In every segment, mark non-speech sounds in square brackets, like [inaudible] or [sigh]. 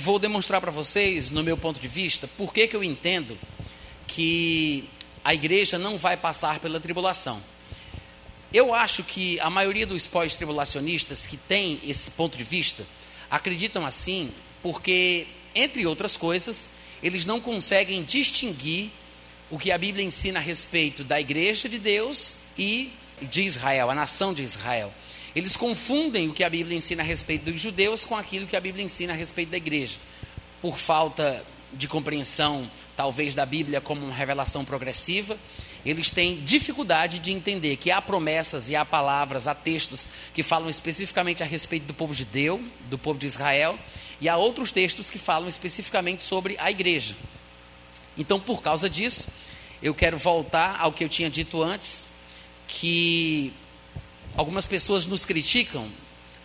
vou demonstrar para vocês, no meu ponto de vista, por que, que eu entendo que a igreja não vai passar pela tribulação. Eu acho que a maioria dos pós-tribulacionistas que tem esse ponto de vista acreditam assim porque, entre outras coisas, eles não conseguem distinguir o que a Bíblia ensina a respeito da igreja de Deus e de Israel, a nação de Israel. Eles confundem o que a Bíblia ensina a respeito dos judeus com aquilo que a Bíblia ensina a respeito da igreja, por falta de compreensão, talvez, da Bíblia como uma revelação progressiva. Eles têm dificuldade de entender que há promessas e há palavras, há textos que falam especificamente a respeito do povo de Deus, do povo de Israel, e há outros textos que falam especificamente sobre a igreja. Então, por causa disso, eu quero voltar ao que eu tinha dito antes, que algumas pessoas nos criticam,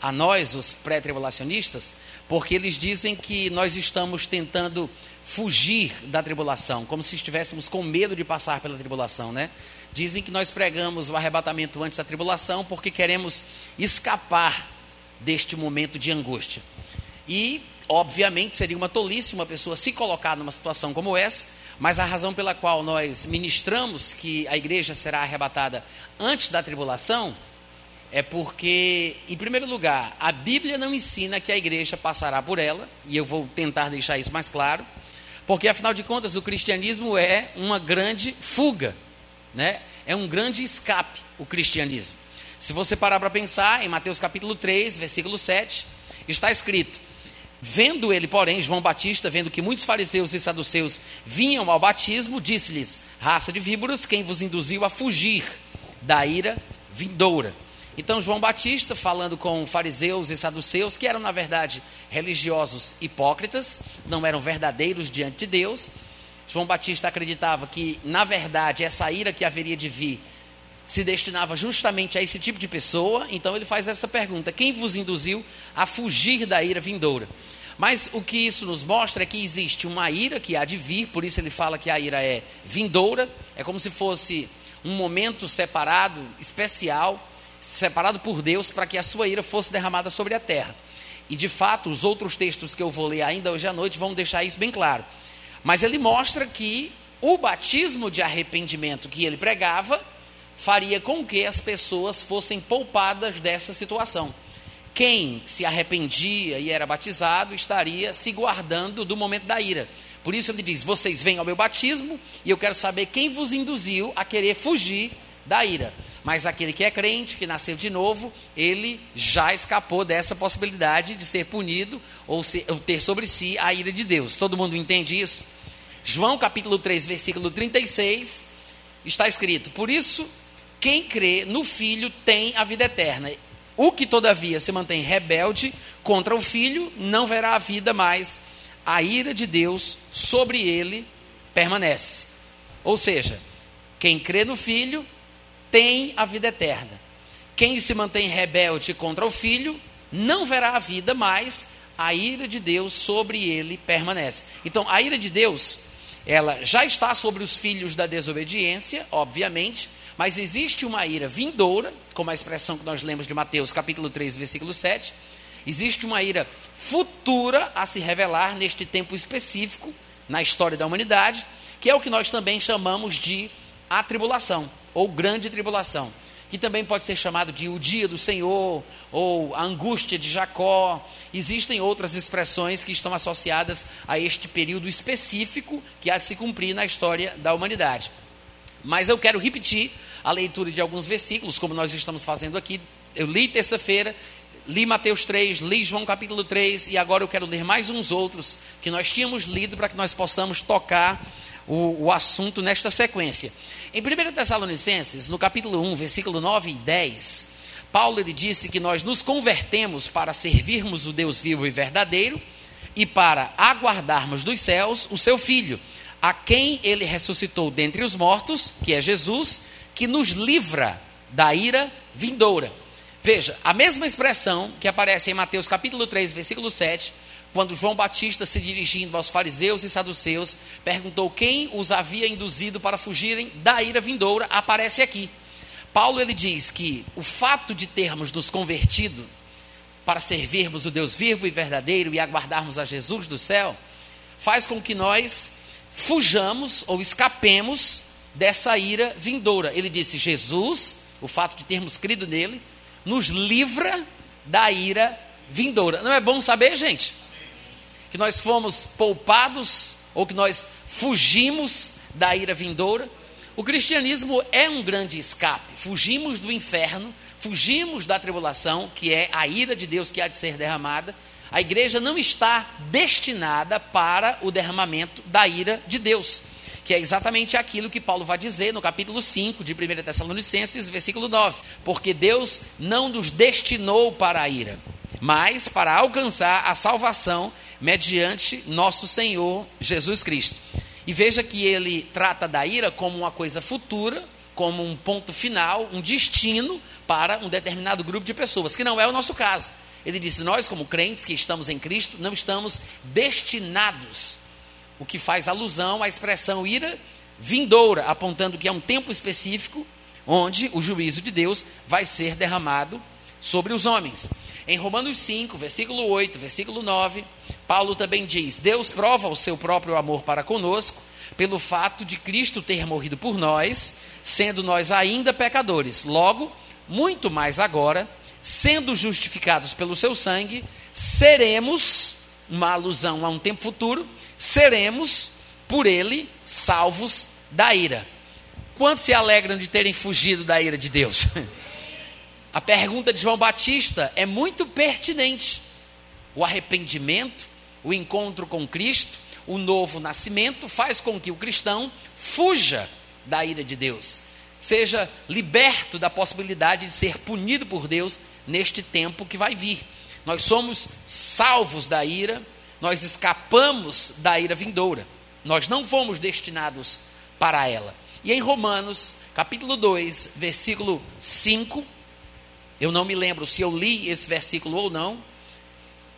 a nós, os pré-tribulacionistas, porque eles dizem que nós estamos tentando fugir da tribulação, como se estivéssemos com medo de passar pela tribulação, né? Dizem que nós pregamos o arrebatamento antes da tribulação porque queremos escapar deste momento de angústia. E, obviamente, seria uma tolice uma pessoa se colocar numa situação como essa, mas a razão pela qual nós ministramos que a igreja será arrebatada antes da tribulação é porque, em primeiro lugar, a Bíblia não ensina que a igreja passará por ela, e eu vou tentar deixar isso mais claro, porque afinal de contas o cristianismo é uma grande fuga, né? é um grande escape o cristianismo. Se você parar para pensar, em Mateus capítulo 3, versículo 7, está escrito: Vendo ele, porém, João Batista, vendo que muitos fariseus e saduceus vinham ao batismo, disse-lhes: Raça de víboras, quem vos induziu a fugir da ira vindoura? Então, João Batista, falando com fariseus e saduceus, que eram, na verdade, religiosos hipócritas, não eram verdadeiros diante de Deus, João Batista acreditava que, na verdade, essa ira que haveria de vir se destinava justamente a esse tipo de pessoa, então ele faz essa pergunta: quem vos induziu a fugir da ira vindoura? Mas o que isso nos mostra é que existe uma ira que há de vir, por isso ele fala que a ira é vindoura, é como se fosse um momento separado, especial, separado por Deus para que a sua ira fosse derramada sobre a terra. E de fato, os outros textos que eu vou ler ainda hoje à noite vão deixar isso bem claro. Mas ele mostra que o batismo de arrependimento que ele pregava faria com que as pessoas fossem poupadas dessa situação. Quem se arrependia e era batizado estaria se guardando do momento da ira. Por isso ele diz: Vocês vêm ao meu batismo e eu quero saber quem vos induziu a querer fugir da ira. Mas aquele que é crente, que nasceu de novo, ele já escapou dessa possibilidade de ser punido ou, ser, ou ter sobre si a ira de Deus. Todo mundo entende isso? João capítulo 3, versículo 36, está escrito: Por isso, quem crê no Filho tem a vida eterna. O que, todavia, se mantém rebelde contra o Filho, não verá a vida, mas a ira de Deus sobre ele permanece. Ou seja, quem crê no Filho tem a vida eterna. Quem se mantém rebelde contra o filho não verá a vida, mas a ira de Deus sobre ele permanece. Então, a ira de Deus, ela já está sobre os filhos da desobediência, obviamente, mas existe uma ira vindoura, como a expressão que nós lemos de Mateus, capítulo 3, versículo 7. Existe uma ira futura a se revelar neste tempo específico na história da humanidade, que é o que nós também chamamos de a tribulação ou grande tribulação, que também pode ser chamado de o dia do Senhor ou a angústia de Jacó. Existem outras expressões que estão associadas a este período específico que há de se cumprir na história da humanidade. Mas eu quero repetir a leitura de alguns versículos, como nós estamos fazendo aqui. Eu li terça-feira, li Mateus 3, li João capítulo 3, e agora eu quero ler mais uns outros que nós tínhamos lido para que nós possamos tocar o, o assunto nesta sequência. Em 1 Tessalonicenses, no capítulo 1, versículo 9 e 10, Paulo ele disse que nós nos convertemos para servirmos o Deus vivo e verdadeiro e para aguardarmos dos céus o seu Filho, a quem ele ressuscitou dentre os mortos, que é Jesus, que nos livra da ira vindoura. Veja, a mesma expressão que aparece em Mateus capítulo 3, versículo 7, quando João Batista, se dirigindo aos fariseus e saduceus, perguntou quem os havia induzido para fugirem da ira vindoura, aparece aqui. Paulo ele diz que o fato de termos nos convertido para servirmos o Deus vivo e verdadeiro e aguardarmos a Jesus do céu, faz com que nós fujamos ou escapemos dessa ira vindoura. Ele disse: Jesus, o fato de termos crido nele, nos livra da ira vindoura. Não é bom saber, gente? Que nós fomos poupados ou que nós fugimos da ira vindoura. O cristianismo é um grande escape. Fugimos do inferno, fugimos da tribulação, que é a ira de Deus que há de ser derramada. A igreja não está destinada para o derramamento da ira de Deus, que é exatamente aquilo que Paulo vai dizer no capítulo 5 de 1 Tessalonicenses, versículo 9. Porque Deus não nos destinou para a ira, mas para alcançar a salvação mediante nosso Senhor Jesus Cristo. E veja que ele trata da ira como uma coisa futura, como um ponto final, um destino para um determinado grupo de pessoas, que não é o nosso caso. Ele disse: Nós, como crentes que estamos em Cristo, não estamos destinados, o que faz alusão à expressão ira vindoura, apontando que é um tempo específico onde o juízo de Deus vai ser derramado sobre os homens. Em Romanos 5, versículo 8, versículo 9, Paulo também diz: Deus prova o seu próprio amor para conosco pelo fato de Cristo ter morrido por nós, sendo nós ainda pecadores. Logo, muito mais agora, sendo justificados pelo seu sangue, seremos, uma alusão a um tempo futuro, seremos por ele salvos da ira. Quantos se alegram de terem fugido da ira de Deus? [laughs] A pergunta de João Batista é muito pertinente. O arrependimento, o encontro com Cristo, o novo nascimento faz com que o cristão fuja da ira de Deus, seja liberto da possibilidade de ser punido por Deus neste tempo que vai vir. Nós somos salvos da ira, nós escapamos da ira vindoura. Nós não fomos destinados para ela. E em Romanos, capítulo 2, versículo 5, eu não me lembro se eu li esse versículo ou não,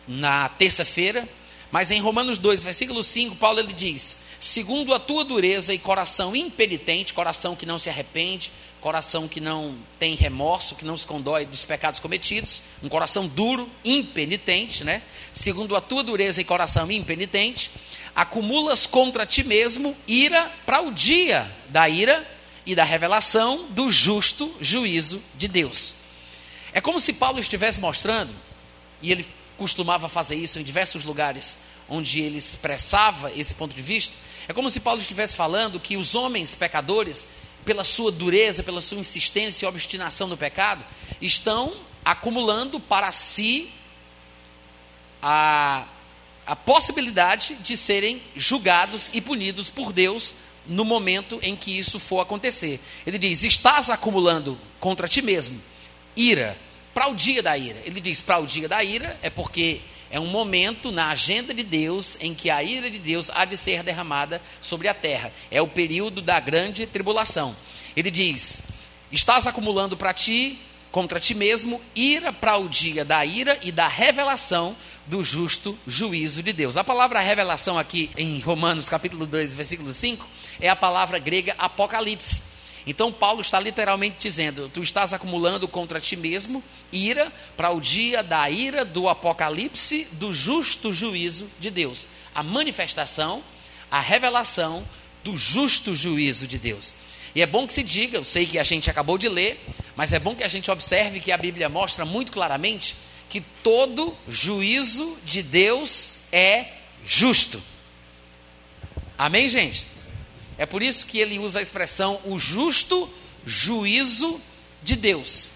na terça-feira, mas em Romanos 2, versículo 5, Paulo ele diz: Segundo a tua dureza e coração impenitente, coração que não se arrepende, coração que não tem remorso, que não se condói dos pecados cometidos, um coração duro, impenitente, né? Segundo a tua dureza e coração impenitente, acumulas contra ti mesmo ira para o dia da ira e da revelação do justo juízo de Deus. É como se Paulo estivesse mostrando, e ele costumava fazer isso em diversos lugares onde ele expressava esse ponto de vista. É como se Paulo estivesse falando que os homens pecadores, pela sua dureza, pela sua insistência e obstinação no pecado, estão acumulando para si a, a possibilidade de serem julgados e punidos por Deus no momento em que isso for acontecer. Ele diz: Estás acumulando contra ti mesmo ira, para o dia da ira. Ele diz para o dia da ira é porque é um momento na agenda de Deus em que a ira de Deus há de ser derramada sobre a terra. É o período da grande tribulação. Ele diz: Estás acumulando para ti, contra ti mesmo, ira para o dia da ira e da revelação do justo juízo de Deus. A palavra revelação aqui em Romanos capítulo 2, versículo 5, é a palavra grega apocalipse. Então Paulo está literalmente dizendo: tu estás acumulando contra ti mesmo ira para o dia da ira do apocalipse do justo juízo de Deus. A manifestação, a revelação do justo juízo de Deus. E é bom que se diga, eu sei que a gente acabou de ler, mas é bom que a gente observe que a Bíblia mostra muito claramente que todo juízo de Deus é justo. Amém, gente? É por isso que ele usa a expressão o justo juízo de Deus.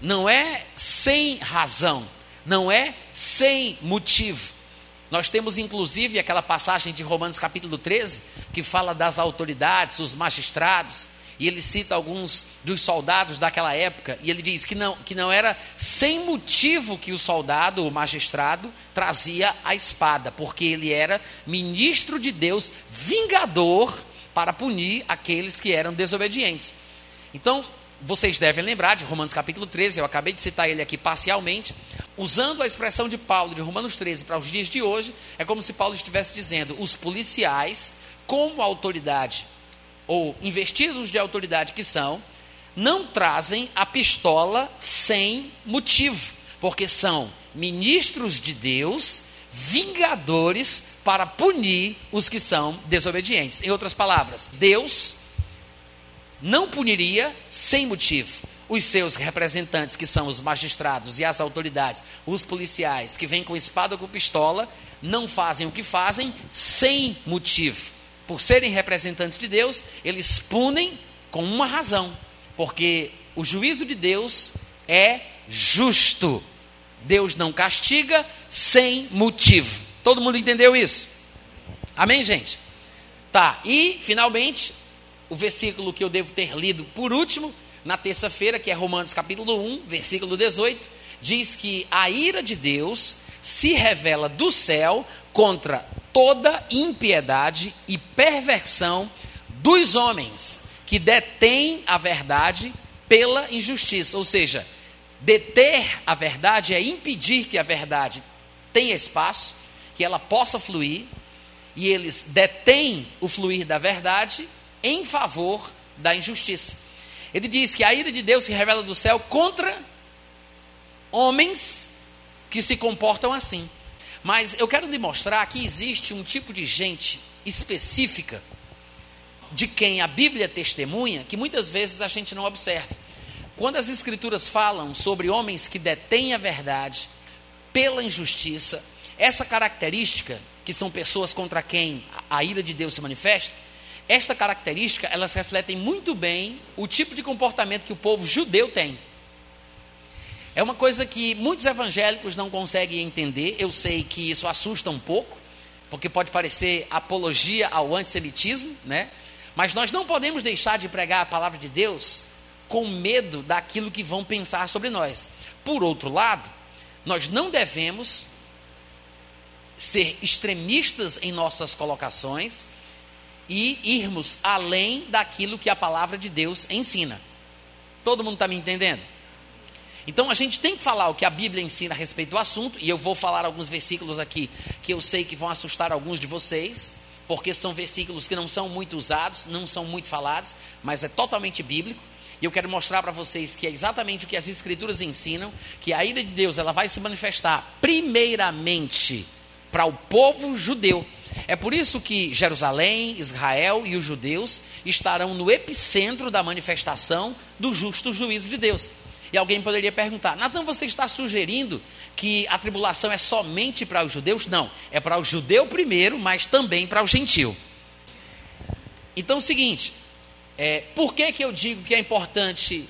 Não é sem razão, não é sem motivo. Nós temos inclusive aquela passagem de Romanos capítulo 13, que fala das autoridades, os magistrados, e ele cita alguns dos soldados daquela época, e ele diz que não, que não era sem motivo que o soldado, o magistrado, trazia a espada, porque ele era ministro de Deus, vingador para punir aqueles que eram desobedientes. Então, vocês devem lembrar de Romanos capítulo 13, eu acabei de citar ele aqui parcialmente, usando a expressão de Paulo de Romanos 13 para os dias de hoje, é como se Paulo estivesse dizendo: os policiais, como autoridade, ou investidos de autoridade que são, não trazem a pistola sem motivo, porque são ministros de Deus, vingadores para punir os que são desobedientes. Em outras palavras, Deus não puniria sem motivo os seus representantes, que são os magistrados e as autoridades, os policiais, que vêm com espada ou com pistola, não fazem o que fazem sem motivo. Por serem representantes de Deus, eles punem com uma razão, porque o juízo de Deus é justo. Deus não castiga sem motivo. Todo mundo entendeu isso? Amém, gente? Tá, e finalmente, o versículo que eu devo ter lido por último, na terça-feira, que é Romanos capítulo 1, versículo 18, diz que a ira de Deus se revela do céu contra toda impiedade e perversão dos homens que detêm a verdade pela injustiça. Ou seja, deter a verdade é impedir que a verdade tenha espaço, que ela possa fluir, e eles detêm o fluir da verdade em favor da injustiça. Ele diz que a ira de Deus se revela do céu contra homens que se comportam assim. Mas eu quero demonstrar que existe um tipo de gente específica de quem a Bíblia testemunha que muitas vezes a gente não observa. Quando as Escrituras falam sobre homens que detêm a verdade pela injustiça, essa característica, que são pessoas contra quem a ira de Deus se manifesta, esta característica, elas refletem muito bem o tipo de comportamento que o povo judeu tem. É uma coisa que muitos evangélicos não conseguem entender. Eu sei que isso assusta um pouco, porque pode parecer apologia ao antissemitismo, né? Mas nós não podemos deixar de pregar a palavra de Deus com medo daquilo que vão pensar sobre nós. Por outro lado, nós não devemos ser extremistas em nossas colocações e irmos além daquilo que a palavra de Deus ensina. Todo mundo está me entendendo? Então a gente tem que falar o que a Bíblia ensina a respeito do assunto, e eu vou falar alguns versículos aqui que eu sei que vão assustar alguns de vocês, porque são versículos que não são muito usados, não são muito falados, mas é totalmente bíblico. E eu quero mostrar para vocês que é exatamente o que as escrituras ensinam, que a ira de Deus ela vai se manifestar primeiramente para o povo judeu. É por isso que Jerusalém, Israel e os judeus estarão no epicentro da manifestação do justo juízo de Deus. E alguém poderia perguntar: Natan, você está sugerindo que a tribulação é somente para os judeus? Não, é para o judeu primeiro, mas também para o gentil. Então é o seguinte: é, por que, que eu digo que é importante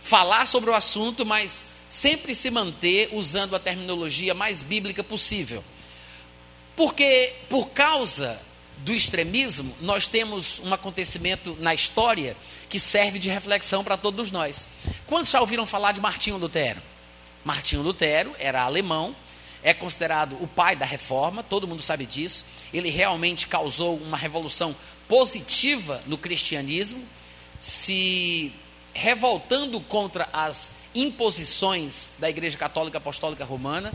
falar sobre o assunto, mas sempre se manter usando a terminologia mais bíblica possível? Porque, por causa do extremismo, nós temos um acontecimento na história que serve de reflexão para todos nós. Quantos já ouviram falar de Martinho Lutero? Martinho Lutero era alemão, é considerado o pai da reforma, todo mundo sabe disso. Ele realmente causou uma revolução positiva no cristianismo, se revoltando contra as imposições da Igreja Católica Apostólica Romana.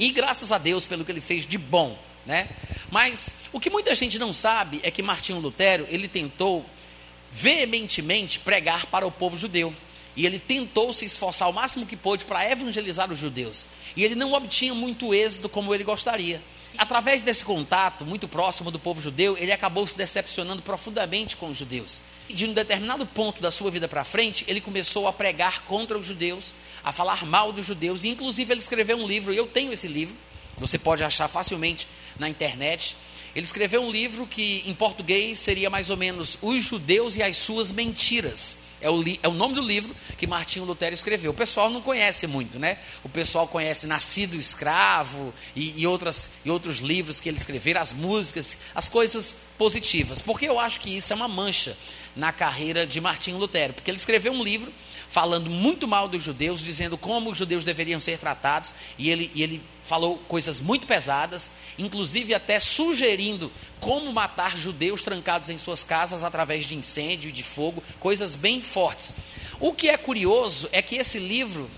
E graças a Deus pelo que ele fez de bom, né? Mas o que muita gente não sabe é que Martinho Lutero, ele tentou veementemente pregar para o povo judeu. E ele tentou se esforçar o máximo que pôde para evangelizar os judeus. E ele não obtinha muito êxito como ele gostaria. Através desse contato muito próximo do povo judeu, ele acabou se decepcionando profundamente com os judeus. E de um determinado ponto da sua vida para frente, ele começou a pregar contra os judeus, a falar mal dos judeus, e inclusive ele escreveu um livro, e eu tenho esse livro, você pode achar facilmente na internet. Ele escreveu um livro que, em português, seria mais ou menos Os Judeus e as Suas Mentiras. É o, é o, nome do livro que Martinho Lutero escreveu. O pessoal não conhece muito, né? O pessoal conhece Nascido Escravo e, e, outras, e outros livros que ele escreveu, as músicas, as coisas positivas. Porque eu acho que isso é uma mancha na carreira de Martinho Lutero. Porque ele escreveu um livro falando muito mal dos judeus, dizendo como os judeus deveriam ser tratados, e ele, e ele falou coisas muito pesadas, inclusive até sugerindo como matar judeus trancados em suas casas através de incêndio e de fogo, coisas bem fortes. O que é curioso é que esse livro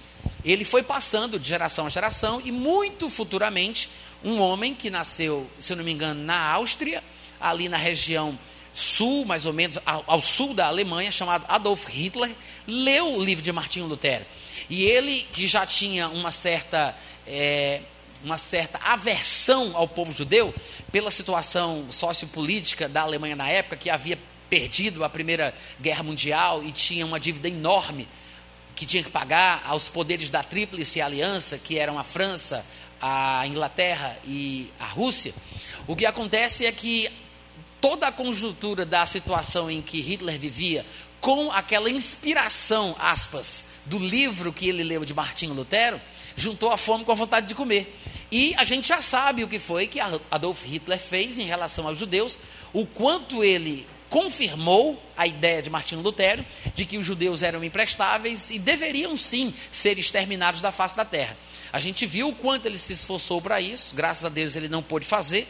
ele foi passando de geração a geração e muito futuramente um homem que nasceu, se eu não me engano, na Áustria, ali na região sul, mais ou menos, ao, ao sul da Alemanha, chamado Adolf Hitler, leu o livro de Martinho Lutero. E ele, que já tinha uma certa é, uma certa aversão ao povo judeu pela situação sociopolítica da Alemanha na época, que havia perdido a Primeira Guerra Mundial e tinha uma dívida enorme que tinha que pagar aos poderes da Tríplice Aliança, que eram a França, a Inglaterra e a Rússia. O que acontece é que toda a conjuntura da situação em que Hitler vivia, com aquela inspiração, aspas, do livro que ele leu de Martinho Lutero, juntou a fome com a vontade de comer. E a gente já sabe o que foi que Adolf Hitler fez em relação aos judeus, o quanto ele confirmou a ideia de Martinho Lutero de que os judeus eram imprestáveis e deveriam sim ser exterminados da face da terra. A gente viu o quanto ele se esforçou para isso, graças a Deus ele não pôde fazer,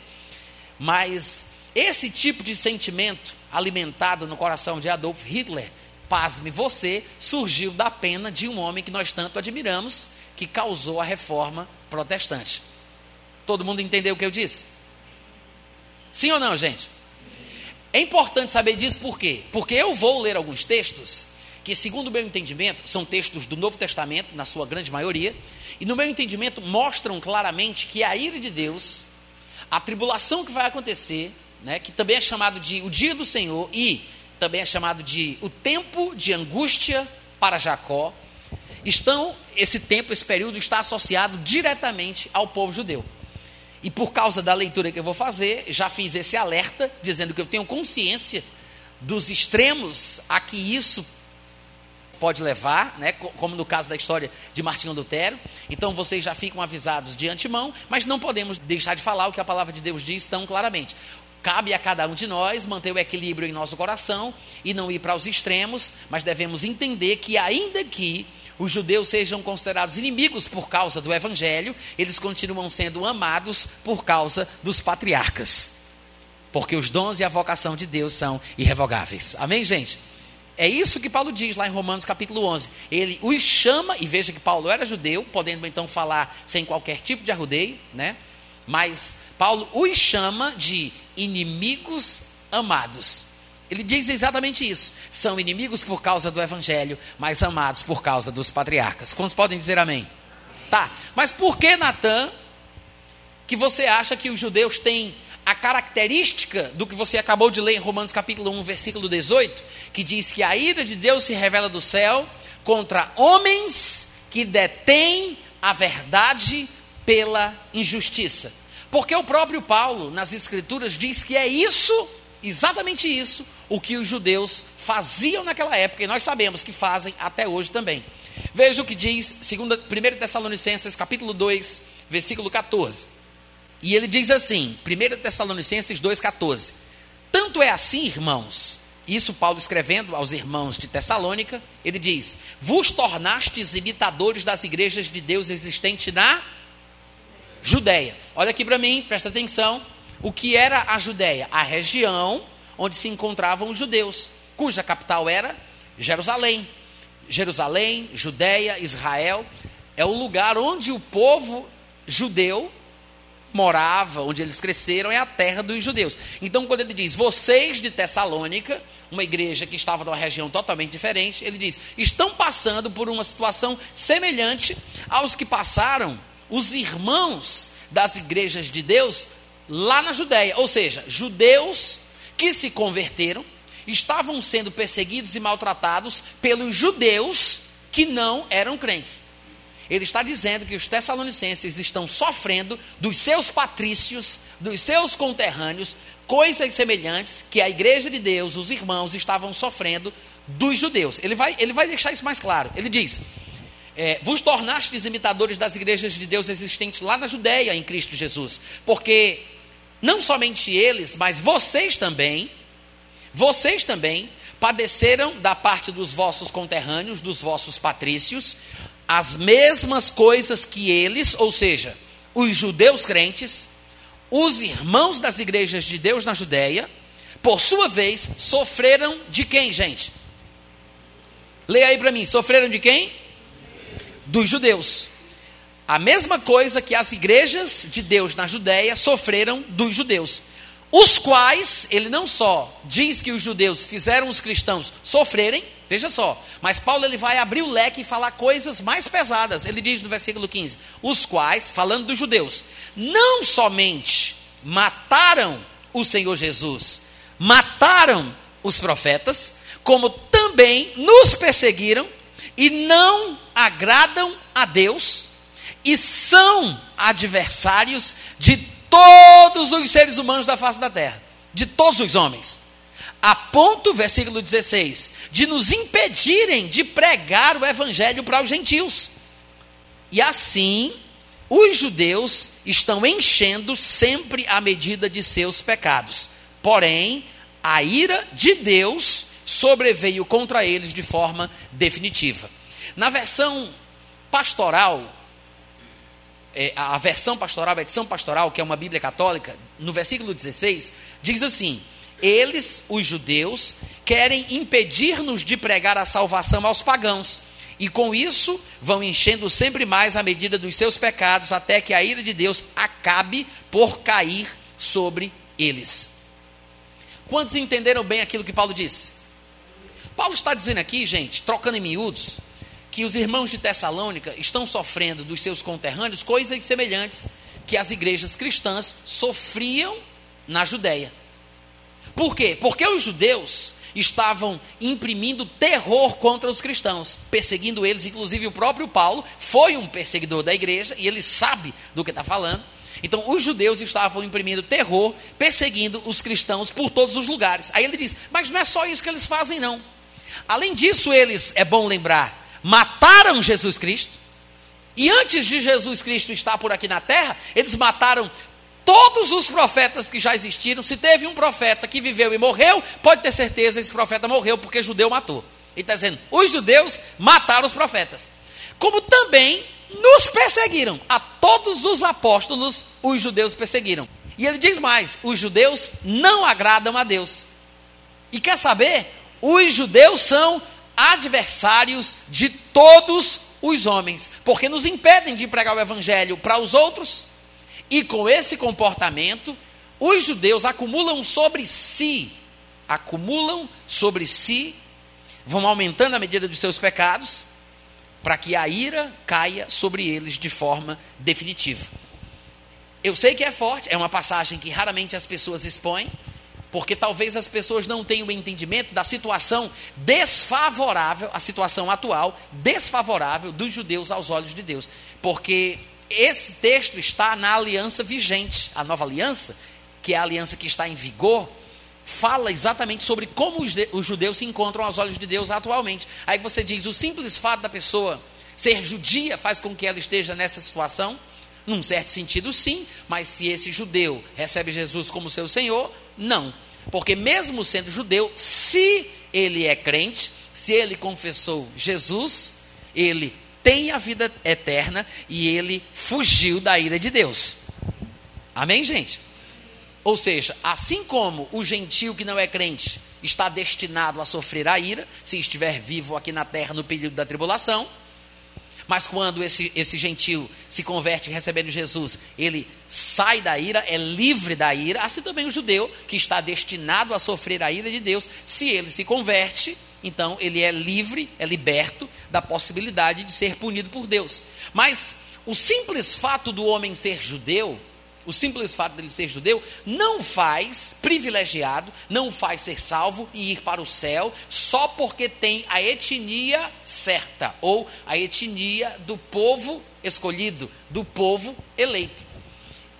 mas esse tipo de sentimento alimentado no coração de Adolf Hitler, pasme você, surgiu da pena de um homem que nós tanto admiramos, que causou a reforma protestante. Todo mundo entendeu o que eu disse? Sim ou não, gente? É importante saber disso por quê? Porque eu vou ler alguns textos que, segundo o meu entendimento, são textos do Novo Testamento, na sua grande maioria, e no meu entendimento mostram claramente que a ira de Deus, a tribulação que vai acontecer, né, que também é chamado de o dia do Senhor e também é chamado de o tempo de angústia para Jacó, estão esse tempo, esse período está associado diretamente ao povo judeu. E por causa da leitura que eu vou fazer, já fiz esse alerta, dizendo que eu tenho consciência dos extremos a que isso pode levar, né, como no caso da história de Martinho Lutero. Então vocês já ficam avisados de antemão, mas não podemos deixar de falar o que a palavra de Deus diz tão claramente. Cabe a cada um de nós manter o equilíbrio em nosso coração e não ir para os extremos, mas devemos entender que, ainda que os judeus sejam considerados inimigos por causa do evangelho, eles continuam sendo amados por causa dos patriarcas. Porque os dons e a vocação de Deus são irrevogáveis. Amém, gente? É isso que Paulo diz lá em Romanos capítulo 11. Ele os chama, e veja que Paulo era judeu, podendo então falar sem qualquer tipo de arrudeio, né? Mas Paulo os chama de inimigos amados. Ele diz exatamente isso. São inimigos por causa do evangelho, mas amados por causa dos patriarcas. Quantos podem dizer amém? Tá. Mas por que, Natan, que você acha que os judeus têm a característica do que você acabou de ler em Romanos capítulo 1, versículo 18, que diz que a ira de Deus se revela do céu contra homens que detêm a verdade pela injustiça. Porque o próprio Paulo, nas Escrituras, diz que é isso, exatamente isso, o que os judeus faziam naquela época, e nós sabemos que fazem até hoje também. Veja o que diz 1 Tessalonicenses capítulo 2, versículo 14. E ele diz assim, 1 Tessalonicenses 2,14. Tanto é assim, irmãos, isso Paulo escrevendo aos irmãos de Tessalônica, ele diz: Vos tornastes imitadores das igrejas de Deus existentes na Judéia. Olha aqui para mim, presta atenção. O que era a Judéia? A região onde se encontravam os judeus, cuja capital era Jerusalém. Jerusalém, Judéia, Israel, é o lugar onde o povo judeu morava, onde eles cresceram, é a terra dos judeus. Então, quando ele diz, vocês de Tessalônica, uma igreja que estava numa região totalmente diferente, ele diz, estão passando por uma situação semelhante aos que passaram os irmãos das igrejas de Deus lá na Judéia. Ou seja, judeus que se converteram, estavam sendo perseguidos e maltratados pelos judeus que não eram crentes. Ele está dizendo que os tessalonicenses estão sofrendo dos seus patrícios, dos seus conterrâneos, coisas semelhantes que a igreja de Deus, os irmãos, estavam sofrendo dos judeus. Ele vai, ele vai deixar isso mais claro. Ele diz: é, Vos tornastes imitadores das igrejas de Deus existentes lá na Judéia, em Cristo Jesus, porque não somente eles, mas vocês também, vocês também padeceram da parte dos vossos conterrâneos, dos vossos patrícios, as mesmas coisas que eles, ou seja, os judeus crentes, os irmãos das igrejas de Deus na Judéia, por sua vez, sofreram de quem, gente? Leia aí para mim, sofreram de quem? Dos judeus. A mesma coisa que as igrejas de Deus na Judéia sofreram dos judeus. os quais ele não só diz que os judeus fizeram os cristãos sofrerem, veja só, mas Paulo ele vai abrir o leque e falar coisas mais pesadas. Ele diz no versículo 15: os quais, falando dos judeus, não somente mataram o Senhor Jesus, mataram os profetas, como também nos perseguiram e não agradam a Deus e são adversários de todos os seres humanos da face da terra, de todos os homens. A ponto, versículo 16, de nos impedirem de pregar o evangelho para os gentios. E assim, os judeus estão enchendo sempre a medida de seus pecados. Porém, a ira de Deus sobreveio contra eles de forma definitiva. Na versão pastoral, é, a versão pastoral, a edição pastoral, que é uma Bíblia católica, no versículo 16, diz assim: Eles, os judeus, querem impedir-nos de pregar a salvação aos pagãos, e com isso vão enchendo sempre mais a medida dos seus pecados, até que a ira de Deus acabe por cair sobre eles. Quantos entenderam bem aquilo que Paulo disse? Paulo está dizendo aqui, gente, trocando em miúdos, que os irmãos de Tessalônica estão sofrendo dos seus conterrâneos coisas semelhantes que as igrejas cristãs sofriam na Judéia. Por quê? Porque os judeus estavam imprimindo terror contra os cristãos, perseguindo eles, inclusive o próprio Paulo foi um perseguidor da igreja e ele sabe do que está falando. Então, os judeus estavam imprimindo terror, perseguindo os cristãos por todos os lugares. Aí ele diz: Mas não é só isso que eles fazem, não. Além disso, eles, é bom lembrar, mataram Jesus Cristo. E antes de Jesus Cristo estar por aqui na terra, eles mataram todos os profetas que já existiram. Se teve um profeta que viveu e morreu, pode ter certeza esse profeta morreu porque judeu matou. Ele está dizendo: os judeus mataram os profetas. Como também nos perseguiram. A todos os apóstolos, os judeus perseguiram. E ele diz mais: os judeus não agradam a Deus. E quer saber? Os judeus são adversários de todos os homens, porque nos impedem de pregar o evangelho para os outros, e com esse comportamento, os judeus acumulam sobre si, acumulam sobre si, vão aumentando a medida dos seus pecados, para que a ira caia sobre eles de forma definitiva. Eu sei que é forte, é uma passagem que raramente as pessoas expõem, porque talvez as pessoas não tenham entendimento da situação desfavorável, a situação atual desfavorável dos judeus aos olhos de Deus. Porque esse texto está na aliança vigente, a nova aliança, que é a aliança que está em vigor, fala exatamente sobre como os, os judeus se encontram aos olhos de Deus atualmente. Aí você diz: o simples fato da pessoa ser judia faz com que ela esteja nessa situação? Num certo sentido, sim, mas se esse judeu recebe Jesus como seu Senhor, não. Porque, mesmo sendo judeu, se ele é crente, se ele confessou Jesus, ele tem a vida eterna e ele fugiu da ira de Deus. Amém, gente? Ou seja, assim como o gentio que não é crente está destinado a sofrer a ira, se estiver vivo aqui na terra no período da tribulação, mas quando esse, esse gentil se converte recebendo Jesus, ele sai da ira, é livre da ira, assim também o judeu, que está destinado a sofrer a ira de Deus, se ele se converte, então ele é livre, é liberto da possibilidade de ser punido por Deus. Mas o simples fato do homem ser judeu o simples fato dele ser judeu não faz privilegiado, não faz ser salvo e ir para o céu só porque tem a etnia certa ou a etnia do povo escolhido, do povo eleito.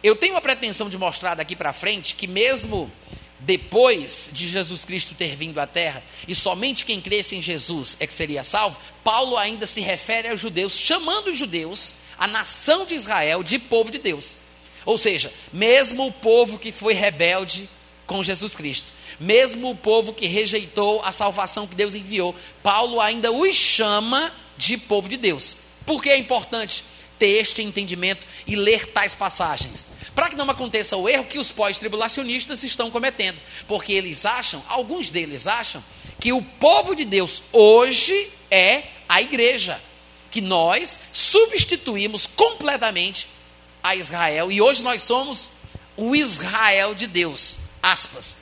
Eu tenho a pretensão de mostrar daqui para frente que mesmo depois de Jesus Cristo ter vindo à terra, e somente quem cresce em Jesus é que seria salvo, Paulo ainda se refere aos judeus, chamando os judeus, a nação de Israel, de povo de Deus. Ou seja, mesmo o povo que foi rebelde com Jesus Cristo, mesmo o povo que rejeitou a salvação que Deus enviou, Paulo ainda os chama de povo de Deus. Por que é importante ter este entendimento e ler tais passagens? Para que não aconteça o erro que os pós-tribulacionistas estão cometendo, porque eles acham, alguns deles acham, que o povo de Deus hoje é a igreja, que nós substituímos completamente a Israel. E hoje nós somos o Israel de Deus. aspas.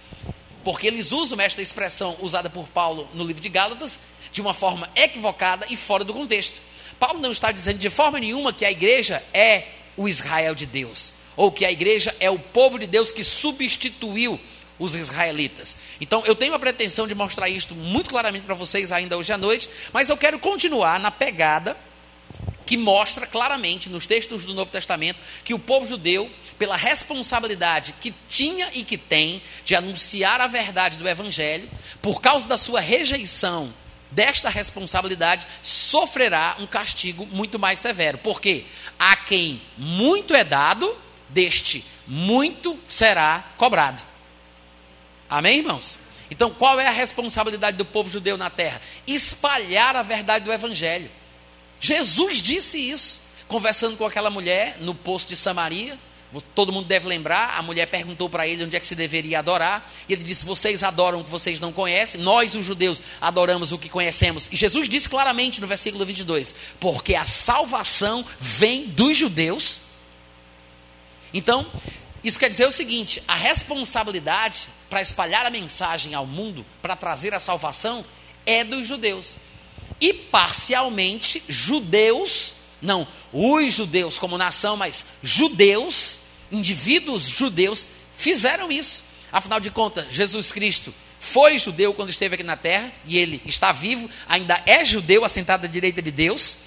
Porque eles usam esta expressão usada por Paulo no livro de Gálatas de uma forma equivocada e fora do contexto. Paulo não está dizendo de forma nenhuma que a igreja é o Israel de Deus, ou que a igreja é o povo de Deus que substituiu os israelitas. Então, eu tenho a pretensão de mostrar isto muito claramente para vocês ainda hoje à noite, mas eu quero continuar na pegada que mostra claramente nos textos do Novo Testamento que o povo judeu, pela responsabilidade que tinha e que tem de anunciar a verdade do Evangelho, por causa da sua rejeição desta responsabilidade, sofrerá um castigo muito mais severo. Porque a quem muito é dado, deste muito será cobrado. Amém, irmãos? Então, qual é a responsabilidade do povo judeu na terra? Espalhar a verdade do Evangelho. Jesus disse isso, conversando com aquela mulher no poço de Samaria. Todo mundo deve lembrar, a mulher perguntou para ele onde é que se deveria adorar, e ele disse: Vocês adoram o que vocês não conhecem, nós, os judeus, adoramos o que conhecemos. E Jesus disse claramente no versículo 22: Porque a salvação vem dos judeus. Então, isso quer dizer o seguinte: a responsabilidade para espalhar a mensagem ao mundo, para trazer a salvação, é dos judeus e parcialmente judeus, não os judeus como nação, mas judeus, indivíduos judeus, fizeram isso. Afinal de contas, Jesus Cristo foi judeu quando esteve aqui na terra, e ele está vivo, ainda é judeu, assentado à direita de Deus.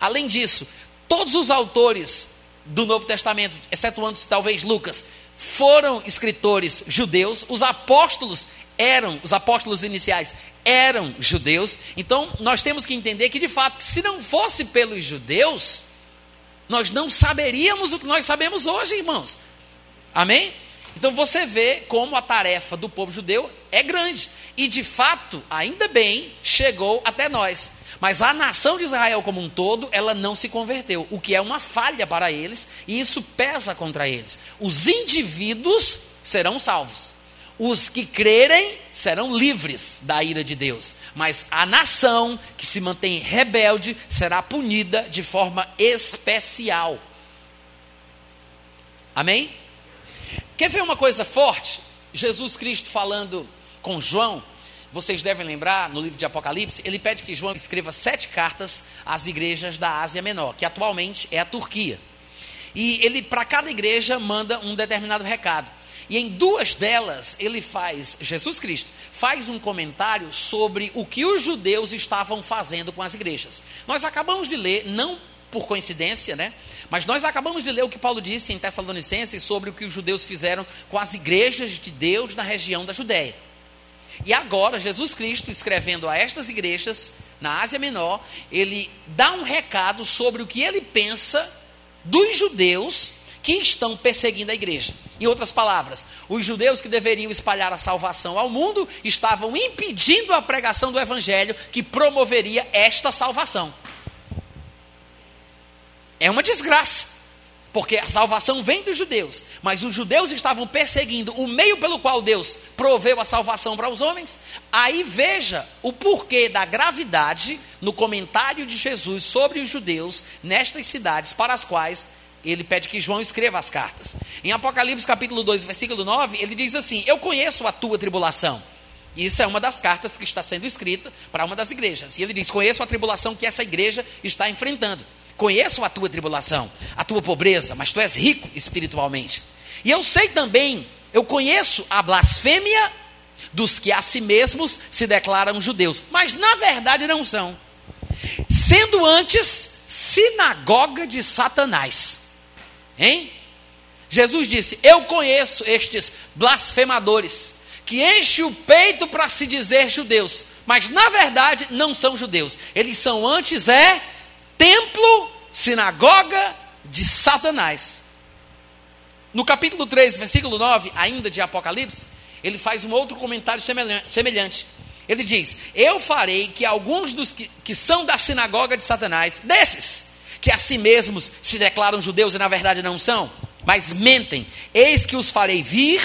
Além disso, todos os autores do Novo Testamento, excetuando talvez Lucas, foram escritores judeus, os apóstolos eram, os apóstolos iniciais eram judeus. Então, nós temos que entender que, de fato, se não fosse pelos judeus, nós não saberíamos o que nós sabemos hoje, irmãos. Amém? Então você vê como a tarefa do povo judeu é grande. E de fato, ainda bem, chegou até nós. Mas a nação de Israel como um todo, ela não se converteu, o que é uma falha para eles, e isso pesa contra eles. Os indivíduos serão salvos. Os que crerem serão livres da ira de Deus, mas a nação que se mantém rebelde será punida de forma especial. Amém? Quer ver uma coisa forte? Jesus Cristo falando com João, vocês devem lembrar, no livro de Apocalipse, ele pede que João escreva sete cartas às igrejas da Ásia Menor, que atualmente é a Turquia. E ele, para cada igreja, manda um determinado recado. E em duas delas, ele faz, Jesus Cristo, faz um comentário sobre o que os judeus estavam fazendo com as igrejas. Nós acabamos de ler, não por coincidência, né? Mas nós acabamos de ler o que Paulo disse em Tessalonicenses sobre o que os judeus fizeram com as igrejas de Deus na região da Judéia. E agora, Jesus Cristo, escrevendo a estas igrejas na Ásia Menor, ele dá um recado sobre o que ele pensa dos judeus que estão perseguindo a igreja. Em outras palavras, os judeus que deveriam espalhar a salvação ao mundo estavam impedindo a pregação do evangelho que promoveria esta salvação. É uma desgraça, porque a salvação vem dos judeus, mas os judeus estavam perseguindo o meio pelo qual Deus proveu a salvação para os homens. Aí veja o porquê da gravidade no comentário de Jesus sobre os judeus nestas cidades para as quais ele pede que João escreva as cartas. Em Apocalipse capítulo 2, versículo 9, ele diz assim: Eu conheço a tua tribulação. Isso é uma das cartas que está sendo escrita para uma das igrejas. E ele diz: Conheço a tribulação que essa igreja está enfrentando. Conheço a tua tribulação, a tua pobreza, mas tu és rico espiritualmente. E eu sei também, eu conheço a blasfêmia dos que a si mesmos se declaram judeus, mas na verdade não são. Sendo antes sinagoga de Satanás. Hein? Jesus disse: Eu conheço estes blasfemadores que enchem o peito para se dizer judeus, mas na verdade não são judeus. Eles são antes é templo, sinagoga de Satanás. No capítulo 3, versículo 9, ainda de Apocalipse, ele faz um outro comentário semelhante. Ele diz: Eu farei que alguns dos que, que são da sinagoga de Satanás, desses, que a si mesmos se declaram judeus e na verdade não são, mas mentem. Eis que os farei vir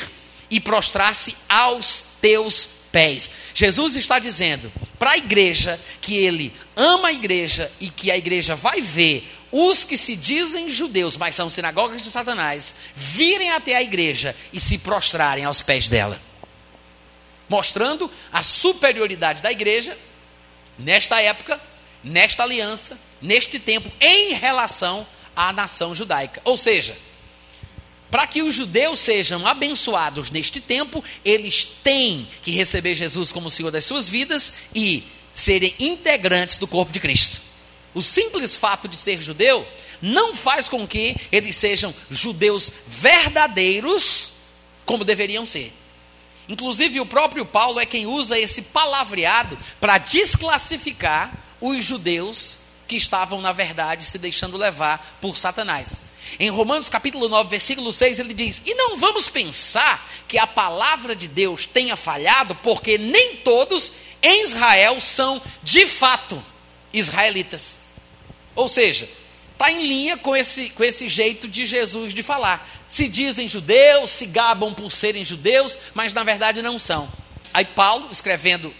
e prostrar-se aos teus pés. Jesus está dizendo para a igreja que ele ama a igreja e que a igreja vai ver os que se dizem judeus, mas são sinagogas de Satanás, virem até a igreja e se prostrarem aos pés dela. Mostrando a superioridade da igreja nesta época, nesta aliança, neste tempo, em relação à nação judaica. Ou seja, para que os judeus sejam abençoados neste tempo, eles têm que receber Jesus como Senhor das suas vidas e serem integrantes do corpo de Cristo. O simples fato de ser judeu não faz com que eles sejam judeus verdadeiros como deveriam ser. Inclusive, o próprio Paulo é quem usa esse palavreado para desclassificar os judeus que estavam, na verdade, se deixando levar por Satanás. Em Romanos capítulo 9, versículo 6, ele diz: E não vamos pensar que a palavra de Deus tenha falhado, porque nem todos em Israel são de fato israelitas. Ou seja, está em linha com esse, com esse jeito de Jesus de falar. Se dizem judeus, se gabam por serem judeus, mas na verdade não são. Aí Paulo, escrevendo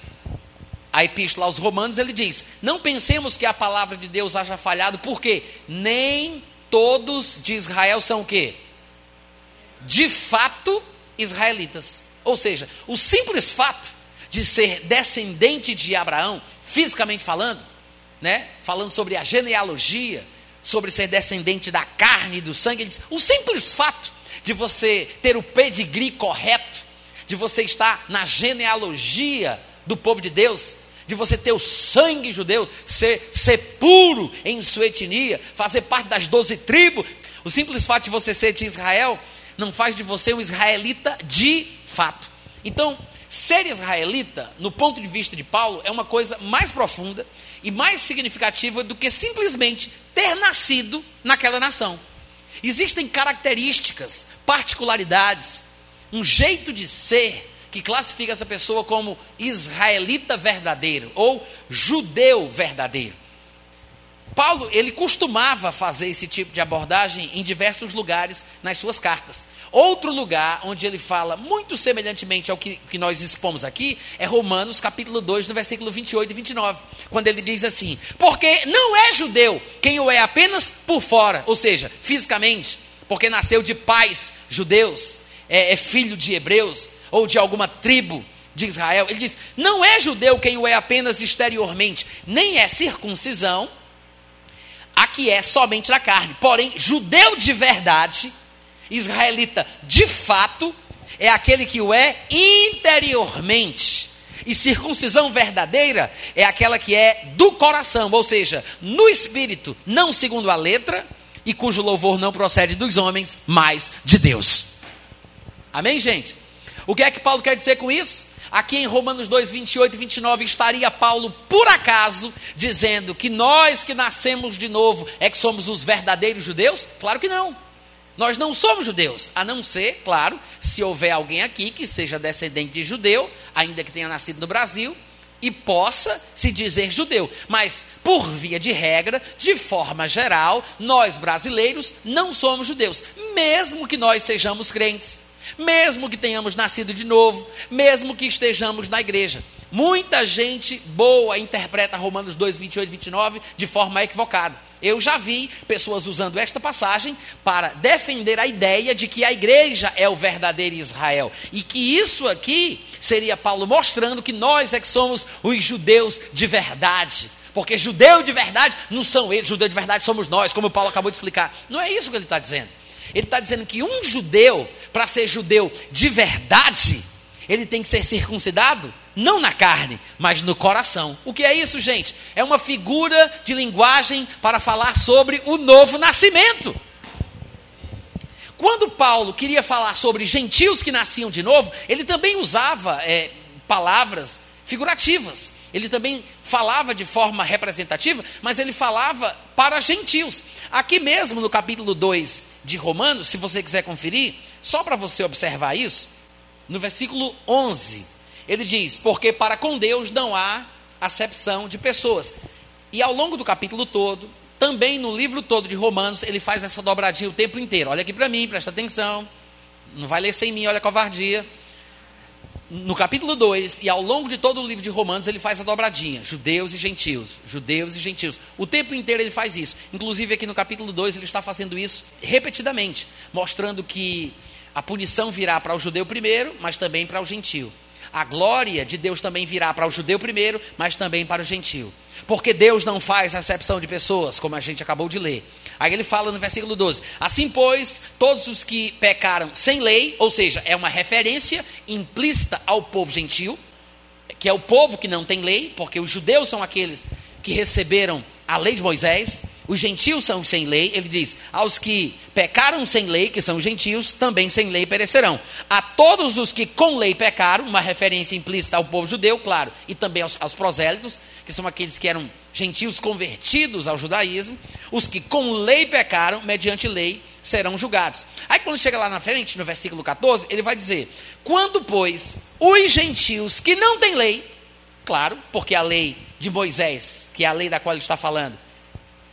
a epístola aos Romanos, ele diz: Não pensemos que a palavra de Deus haja falhado, porque nem todos de Israel são o quê? De fato, israelitas. Ou seja, o simples fato de ser descendente de Abraão, fisicamente falando, né? Falando sobre a genealogia, sobre ser descendente da carne e do sangue, ele diz, o simples fato de você ter o pedigree correto, de você estar na genealogia do povo de Deus, de você ter o sangue judeu, ser, ser puro em sua etnia, fazer parte das doze tribos. O simples fato de você ser de Israel não faz de você um israelita de fato. Então, ser israelita, no ponto de vista de Paulo, é uma coisa mais profunda e mais significativa do que simplesmente ter nascido naquela nação. Existem características, particularidades, um jeito de ser que classifica essa pessoa como israelita verdadeiro ou judeu verdadeiro. Paulo, ele costumava fazer esse tipo de abordagem em diversos lugares nas suas cartas. Outro lugar onde ele fala muito semelhantemente ao que, que nós expomos aqui é Romanos capítulo 2, no versículo 28 e 29, quando ele diz assim: Porque não é judeu quem o é apenas por fora, ou seja, fisicamente, porque nasceu de pais judeus, é, é filho de hebreus, ou de alguma tribo de Israel. Ele diz: não é judeu quem o é apenas exteriormente, nem é circuncisão, a que é somente da carne. Porém, judeu de verdade, israelita de fato, é aquele que o é interiormente. E circuncisão verdadeira é aquela que é do coração, ou seja, no espírito, não segundo a letra, e cujo louvor não procede dos homens, mas de Deus. Amém, gente? O que é que Paulo quer dizer com isso? Aqui em Romanos 2, 28 e 29, estaria Paulo, por acaso, dizendo que nós que nascemos de novo é que somos os verdadeiros judeus? Claro que não. Nós não somos judeus, a não ser, claro, se houver alguém aqui que seja descendente de judeu, ainda que tenha nascido no Brasil, e possa se dizer judeu. Mas, por via de regra, de forma geral, nós brasileiros não somos judeus, mesmo que nós sejamos crentes mesmo que tenhamos nascido de novo, mesmo que estejamos na igreja. Muita gente boa interpreta Romanos 2, 28 e 29 de forma equivocada. Eu já vi pessoas usando esta passagem para defender a ideia de que a igreja é o verdadeiro Israel. E que isso aqui seria Paulo mostrando que nós é que somos os judeus de verdade. Porque judeu de verdade não são eles, judeu de verdade somos nós, como Paulo acabou de explicar. Não é isso que ele está dizendo. Ele está dizendo que um judeu, para ser judeu de verdade, ele tem que ser circuncidado, não na carne, mas no coração. O que é isso, gente? É uma figura de linguagem para falar sobre o novo nascimento. Quando Paulo queria falar sobre gentios que nasciam de novo, ele também usava é, palavras figurativas. Ele também falava de forma representativa, mas ele falava para gentios. Aqui mesmo no capítulo 2 de Romanos, se você quiser conferir, só para você observar isso, no versículo 11, ele diz: Porque para com Deus não há acepção de pessoas. E ao longo do capítulo todo, também no livro todo de Romanos, ele faz essa dobradinha o tempo inteiro. Olha aqui para mim, presta atenção. Não vai ler sem mim, olha a covardia. No capítulo 2 e ao longo de todo o livro de Romanos, ele faz a dobradinha: judeus e gentios, judeus e gentios. O tempo inteiro ele faz isso. Inclusive, aqui no capítulo 2, ele está fazendo isso repetidamente, mostrando que a punição virá para o judeu primeiro, mas também para o gentio. A glória de Deus também virá para o judeu primeiro, mas também para o gentio. Porque Deus não faz acepção de pessoas, como a gente acabou de ler. Aí ele fala no versículo 12: Assim, pois, todos os que pecaram sem lei, ou seja, é uma referência implícita ao povo gentil, que é o povo que não tem lei, porque os judeus são aqueles que receberam a lei de Moisés, os gentios são sem lei, ele diz: aos que pecaram sem lei, que são gentios, também sem lei perecerão. A todos os que com lei pecaram, uma referência implícita ao povo judeu, claro, e também aos, aos prosélitos, que são aqueles que eram gentios convertidos ao judaísmo, os que com lei pecaram, mediante lei serão julgados. Aí quando chega lá na frente, no versículo 14, ele vai dizer: Quando, pois, os gentios que não têm lei, claro, porque a lei de Moisés, que é a lei da qual ele está falando,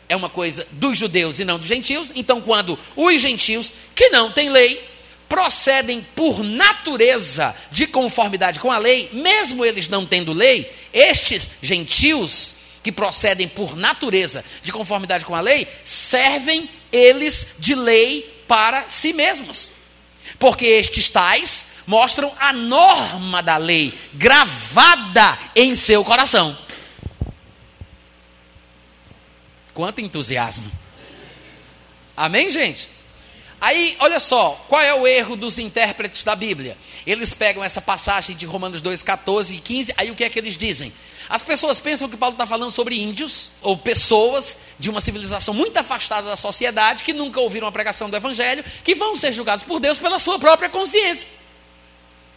é uma coisa dos judeus e não dos gentios. Então, quando os gentios, que não têm lei, procedem por natureza de conformidade com a lei, mesmo eles não tendo lei, estes gentios que procedem por natureza de conformidade com a lei, servem eles de lei para si mesmos. Porque estes tais mostram a norma da lei gravada em seu coração. Quanto entusiasmo. Amém, gente? Aí, olha só, qual é o erro dos intérpretes da Bíblia? Eles pegam essa passagem de Romanos 2, 14 e 15, aí o que é que eles dizem? As pessoas pensam que Paulo está falando sobre índios, ou pessoas de uma civilização muito afastada da sociedade, que nunca ouviram a pregação do Evangelho, que vão ser julgados por Deus pela sua própria consciência.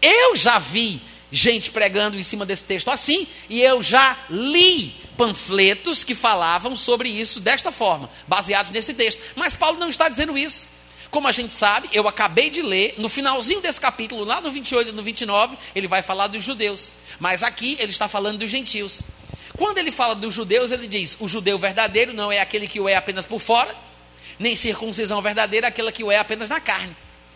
Eu já vi gente pregando em cima desse texto assim, e eu já li panfletos que falavam sobre isso desta forma, baseados nesse texto. Mas Paulo não está dizendo isso. Como a gente sabe, eu acabei de ler, no finalzinho desse capítulo, lá no 28 e no 29, ele vai falar dos judeus. Mas aqui ele está falando dos gentios. Quando ele fala dos judeus, ele diz: o judeu verdadeiro não é aquele que o é apenas por fora, nem circuncisão verdadeira é aquela que o é apenas na carne.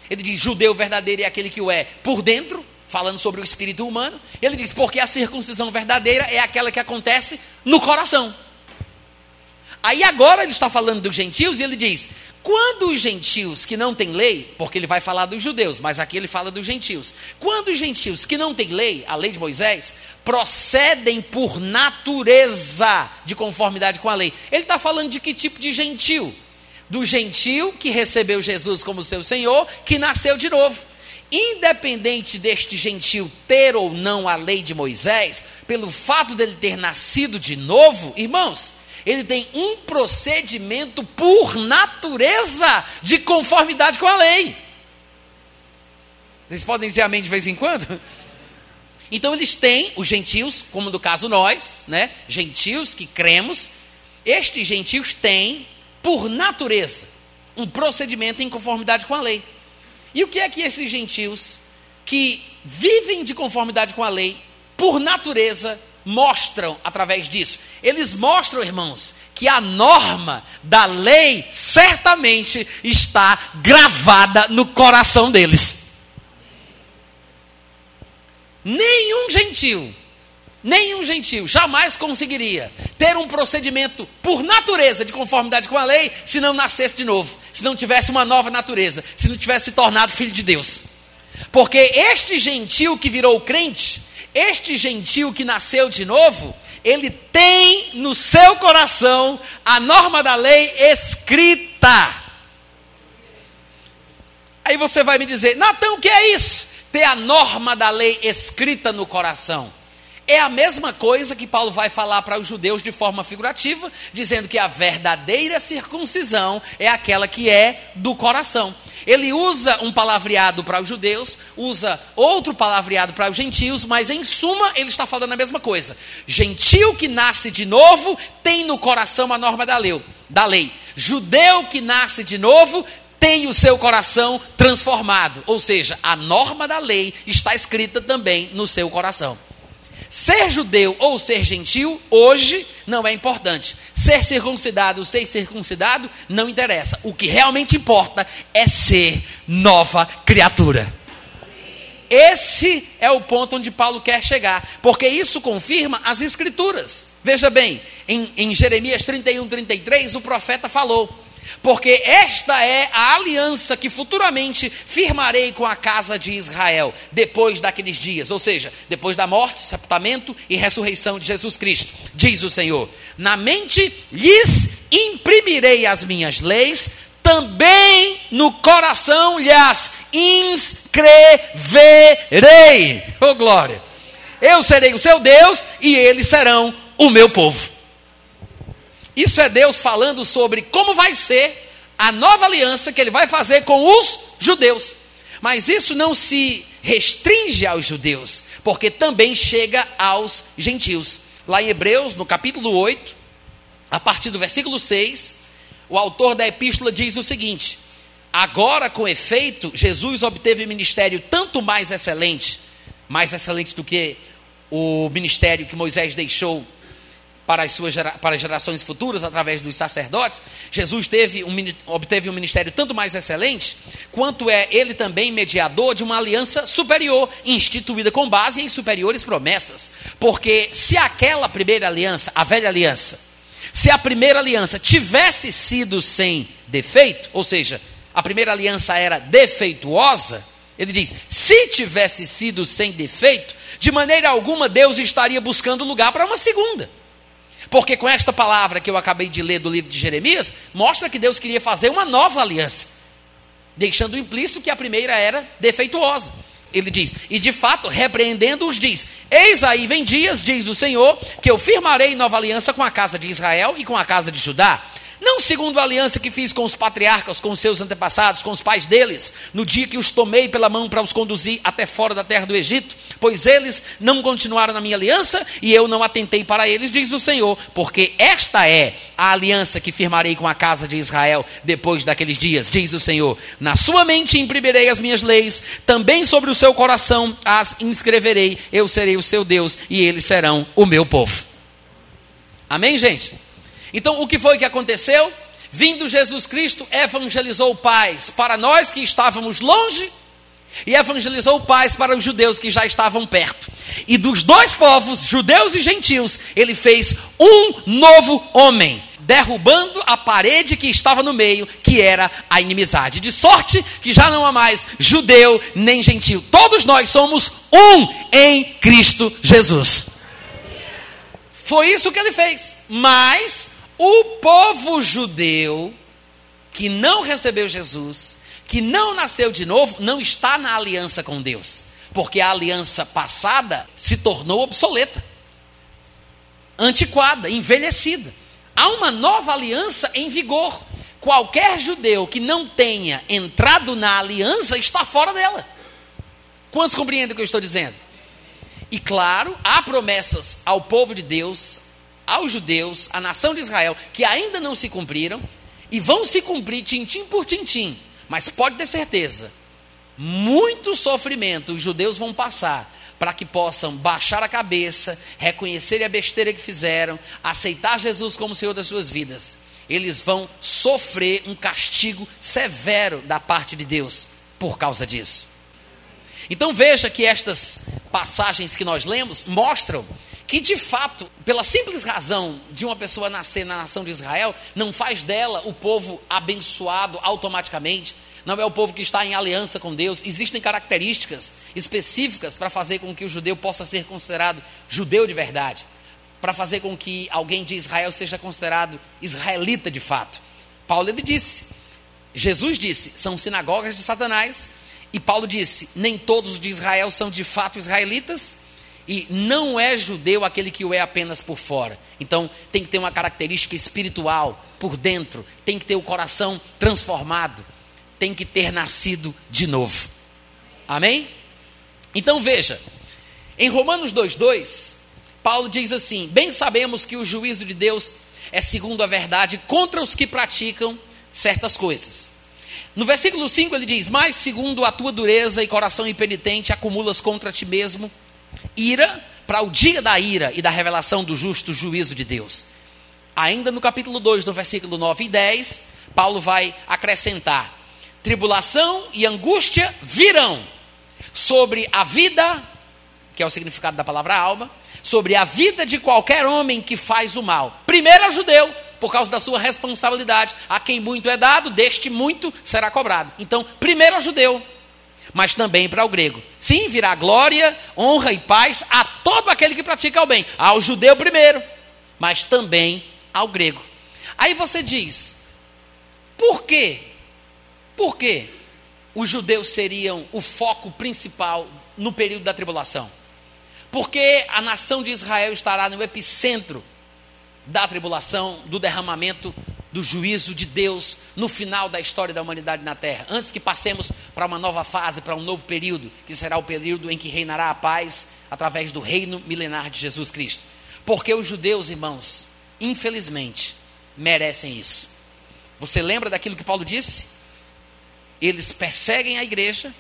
Ele diz: judeu verdadeiro é aquele que o é por dentro, falando sobre o espírito humano. Ele diz: porque a circuncisão verdadeira é aquela que acontece no coração. Aí agora ele está falando dos gentios e ele diz: quando os gentios que não têm lei, porque ele vai falar dos judeus, mas aqui ele fala dos gentios. Quando os gentios que não têm lei, a lei de Moisés, procedem por natureza de conformidade com a lei. Ele está falando de que tipo de gentio? Do gentio que recebeu Jesus como seu Senhor, que nasceu de novo independente deste gentil ter ou não a lei de Moisés, pelo fato dele ter nascido de novo, irmãos, ele tem um procedimento por natureza de conformidade com a lei. Vocês podem dizer amém de vez em quando? [laughs] Então eles têm, os gentios, como no caso nós, né? Gentios que cremos, estes gentios têm, por natureza, um procedimento em conformidade com a lei. E o que é que esses gentios que vivem de conformidade com a lei, por natureza, mostram através disso? Eles mostram, irmãos, que a norma da lei certamente está gravada no coração deles. Nenhum gentil Nenhum gentil jamais conseguiria ter um procedimento por natureza de conformidade com a lei se não nascesse de novo, se não tivesse uma nova natureza, se não tivesse se tornado filho de Deus. Porque este gentil que virou crente, este gentil que nasceu de novo, ele tem no seu coração a norma da lei escrita. Aí você vai me dizer, Natan, o que é isso? Ter a norma da lei escrita no coração. É a mesma coisa que Paulo vai falar para os judeus de forma figurativa, dizendo que a verdadeira circuncisão é aquela que é do coração. Ele usa um palavreado para os judeus, usa outro palavreado para os gentios, mas em suma ele está falando a mesma coisa. Gentil que nasce de novo tem no coração a norma da lei. Da lei. Judeu que nasce de novo tem o seu coração transformado, ou seja, a norma da lei está escrita também no seu coração. Ser judeu ou ser gentil, hoje, não é importante. Ser circuncidado ou ser circuncidado, não interessa. O que realmente importa é ser nova criatura. esse é o ponto onde Paulo quer chegar, porque isso confirma as Escrituras. Veja bem, em, em Jeremias 31, 33, o profeta falou: Porque esta é a aliança que futuramente firmarei com a casa de Israel, depois daqueles dias, ou seja, depois da morte, sepultamento e ressurreição de Jesus Cristo, diz o Senhor: Na mente lhes imprimirei as minhas leis, também no coração lhes inscreverei. Oh glória! Eu serei o seu Deus e eles serão o meu povo. Isso é Deus falando sobre como vai ser a nova aliança que ele vai fazer com os judeus. Mas isso não se restringe aos judeus, porque também chega aos gentios. Lá em Hebreus, no capítulo 8, a partir do versículo 6, o autor da epístola diz o seguinte: Agora, com efeito, Jesus obteve ministério tanto mais excelente, mais excelente do que o ministério que Moisés deixou para as suas para as gerações futuras através dos sacerdotes. Jesus teve um, obteve um ministério tanto mais excelente, quanto é ele também mediador de uma aliança superior, instituída com base em superiores promessas. Porque se aquela primeira aliança, a velha aliança, se a primeira aliança tivesse sido sem defeito, ou seja, a primeira aliança era defeituosa, ele diz: se tivesse sido sem defeito, de maneira alguma Deus estaria buscando lugar para uma segunda. Porque com esta palavra que eu acabei de ler do livro de Jeremias, mostra que Deus queria fazer uma nova aliança, deixando implícito que a primeira era defeituosa. Ele diz, e de fato, repreendendo-os, diz: Eis aí vem dias, diz o Senhor, que eu firmarei nova aliança com a casa de Israel e com a casa de Judá não segundo a aliança que fiz com os patriarcas, com os seus antepassados, com os pais deles, no dia que os tomei pela mão para os conduzir até fora da terra do Egito, pois eles não continuaram na minha aliança e eu não atentei para eles, diz o Senhor, porque esta é a aliança que firmarei com a casa de Israel depois daqueles dias, diz o Senhor. Na sua mente imprimirei as minhas leis, também sobre o seu coração as inscreverei, eu serei o seu Deus e eles serão o meu povo. Amém, gente? Então, o que foi que aconteceu? Vindo Jesus Cristo, evangelizou paz para nós que estávamos longe e evangelizou paz para os judeus que já estavam perto. E dos dois povos, judeus e gentios, ele fez um novo homem, derrubando a parede que estava no meio, que era a inimizade. De sorte que já não há mais judeu nem gentil. Todos nós somos um em Cristo Jesus. Foi isso que ele fez. Mas o povo judeu que não recebeu Jesus, que não nasceu de novo, não está na aliança com Deus, porque a aliança passada se tornou obsoleta, antiquada, envelhecida. Há uma nova aliança em vigor. Qualquer judeu que não tenha entrado na aliança está fora dela. Quantos compreendem o que eu estou dizendo? E claro, há promessas ao povo de Deus, aos judeus, à nação de Israel, que ainda não se cumpriram e vão se cumprir tintim por tintim. Mas pode ter certeza, muito sofrimento os judeus vão passar para que possam baixar a cabeça, reconhecer a besteira que fizeram, aceitar Jesus como Senhor das suas vidas. Eles vão sofrer um castigo severo da parte de Deus por causa disso. Então veja que estas passagens que nós lemos mostram que de fato, pela simples razão de uma pessoa nascer na nação de Israel, não faz dela o povo abençoado automaticamente, não é o povo que está em aliança com Deus. Existem características específicas para fazer com que o judeu possa ser considerado judeu de verdade, para fazer com que alguém de Israel seja considerado israelita de fato. Paulo ele disse, Jesus disse, são sinagogas de Satanás, e Paulo disse, nem todos de Israel são de fato israelitas e não é judeu aquele que o é apenas por fora. Então, tem que ter uma característica espiritual por dentro, tem que ter o coração transformado, tem que ter nascido de novo. Amém? Então veja, em Romanos 2:2, Paulo diz assim: "Bem sabemos que o juízo de Deus é segundo a verdade contra os que praticam certas coisas." No versículo 5 ele diz: "Mas segundo a tua dureza e coração impenitente acumulas contra ti mesmo ira para o dia da ira e da revelação do justo juízo de Deus. Ainda no capítulo 2, no versículo 9 e 10, Paulo vai acrescentar: tribulação e angústia virão, sobre a vida, que é o significado da palavra alma, sobre a vida de qualquer homem que faz o mal. Primeiro é judeu, por causa da sua responsabilidade. A quem muito é dado, deste muito será cobrado. Então, primeiro ao judeu, mas também para o grego. Sim, virá glória, honra e paz a todo aquele que pratica o bem. Ao judeu primeiro, mas também ao grego. Aí você diz, por quê? Por quê os judeus seriam o foco principal no período da tribulação? Porque a nação de Israel estará no epicentro da tribulação, do derramamento do juízo de Deus no final da história da humanidade na terra, antes que passemos para uma nova fase, para um novo período, que será o período em que reinará a paz através do reino milenar de Jesus Cristo. Porque os judeus, irmãos, infelizmente, merecem isso. Você lembra daquilo que Paulo disse? Eles perseguem a igreja,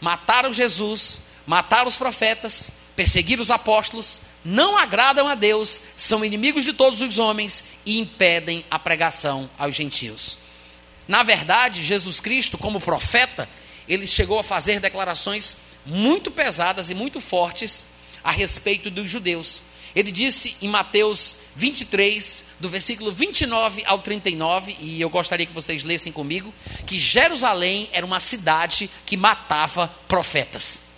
mataram Jesus, mataram os profetas, perseguiram os apóstolos, não agradam a Deus, são inimigos de todos os homens e impedem a pregação aos gentios. Na verdade, Jesus Cristo, como profeta, ele chegou a fazer declarações muito pesadas e muito fortes a respeito dos judeus. Ele disse em Mateus 23, do versículo 29 ao 39, e eu gostaria que vocês lessem comigo, que Jerusalém era uma cidade que matava profetas.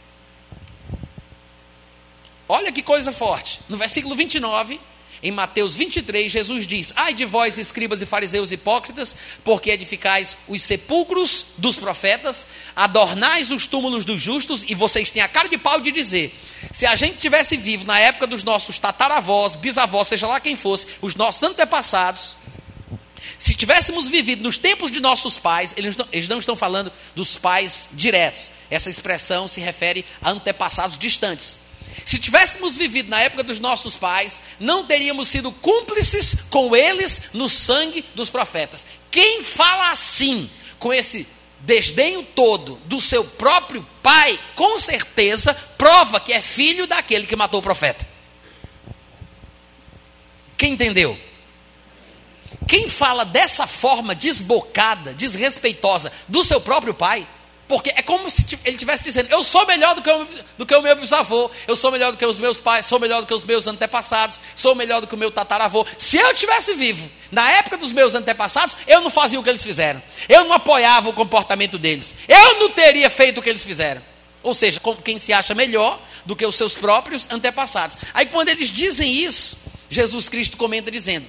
Olha que coisa forte. No versículo 29, em Mateus 23, Jesus diz: Ai de vós, escribas e fariseus hipócritas, porque edificais os sepulcros dos profetas, adornais os túmulos dos justos, e vocês têm a cara de pau de dizer: se a gente tivesse vivo na época dos nossos tataravós, bisavós, seja lá quem fosse, os nossos antepassados, se tivéssemos vivido nos tempos de nossos pais, eles não, eles não estão falando dos pais diretos. Essa expressão se refere a antepassados distantes. Se tivéssemos vivido na época dos nossos pais, não teríamos sido cúmplices com eles no sangue dos profetas. Quem fala assim, com esse desdenho todo do seu próprio pai, com certeza prova que é filho daquele que matou o profeta. Quem entendeu? Quem fala dessa forma desbocada, desrespeitosa do seu próprio pai, porque é como se ele estivesse dizendo: Eu sou melhor do que, o, do que o meu bisavô, eu sou melhor do que os meus pais, sou melhor do que os meus antepassados, sou melhor do que o meu tataravô. Se eu tivesse vivo na época dos meus antepassados, eu não fazia o que eles fizeram, eu não apoiava o comportamento deles, eu não teria feito o que eles fizeram. Ou seja, quem se acha melhor do que os seus próprios antepassados. Aí quando eles dizem isso, Jesus Cristo comenta dizendo: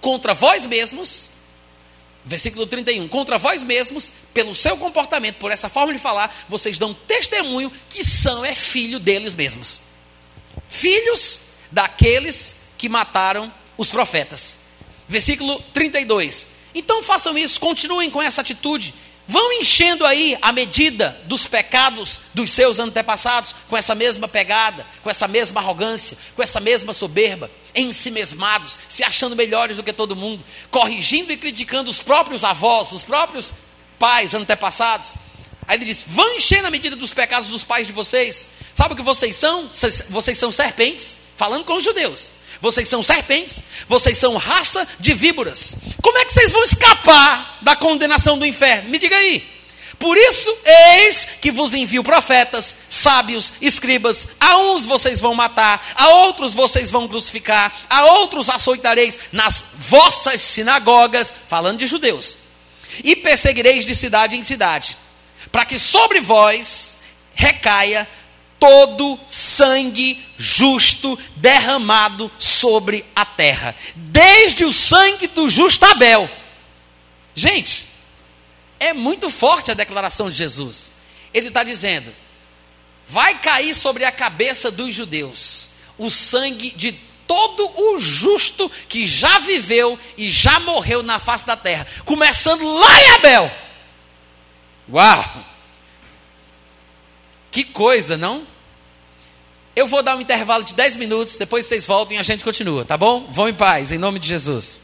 Contra vós mesmos Versículo 31. Contra vós mesmos, pelo seu comportamento, por essa forma de falar, vocês dão testemunho que são é filho deles mesmos. Filhos daqueles que mataram os profetas. Versículo 32. Então façam isso, continuem com essa atitude. Vão enchendo aí a medida dos pecados dos seus antepassados com essa mesma pegada, com essa mesma arrogância, com essa mesma soberba em si mesmados, se achando melhores do que todo mundo, corrigindo e criticando os próprios avós, os próprios pais antepassados. Aí ele diz: vão encher na medida dos pecados dos pais de vocês. Sabe o que vocês são? Vocês são serpentes, falando com os judeus. Vocês são serpentes, vocês são raça de víboras. Como é que vocês vão escapar da condenação do inferno? Me diga aí. Por isso, eis que vos envio profetas, sábios, escribas. A uns vocês vão matar, a outros vocês vão crucificar, a outros açoitareis nas vossas sinagogas, falando de judeus, e perseguireis de cidade em cidade, para que sobre vós recaia todo sangue justo derramado sobre a terra, desde o sangue do justo Abel. Gente, é muito forte a declaração de Jesus. Ele está dizendo: vai cair sobre a cabeça dos judeus o sangue de todo o justo que já viveu e já morreu na face da terra, começando lá em Abel. Uau! Que coisa, não? Eu vou dar um intervalo de 10 minutos, depois vocês voltam e a gente continua, tá bom? Vão em paz, em nome de Jesus.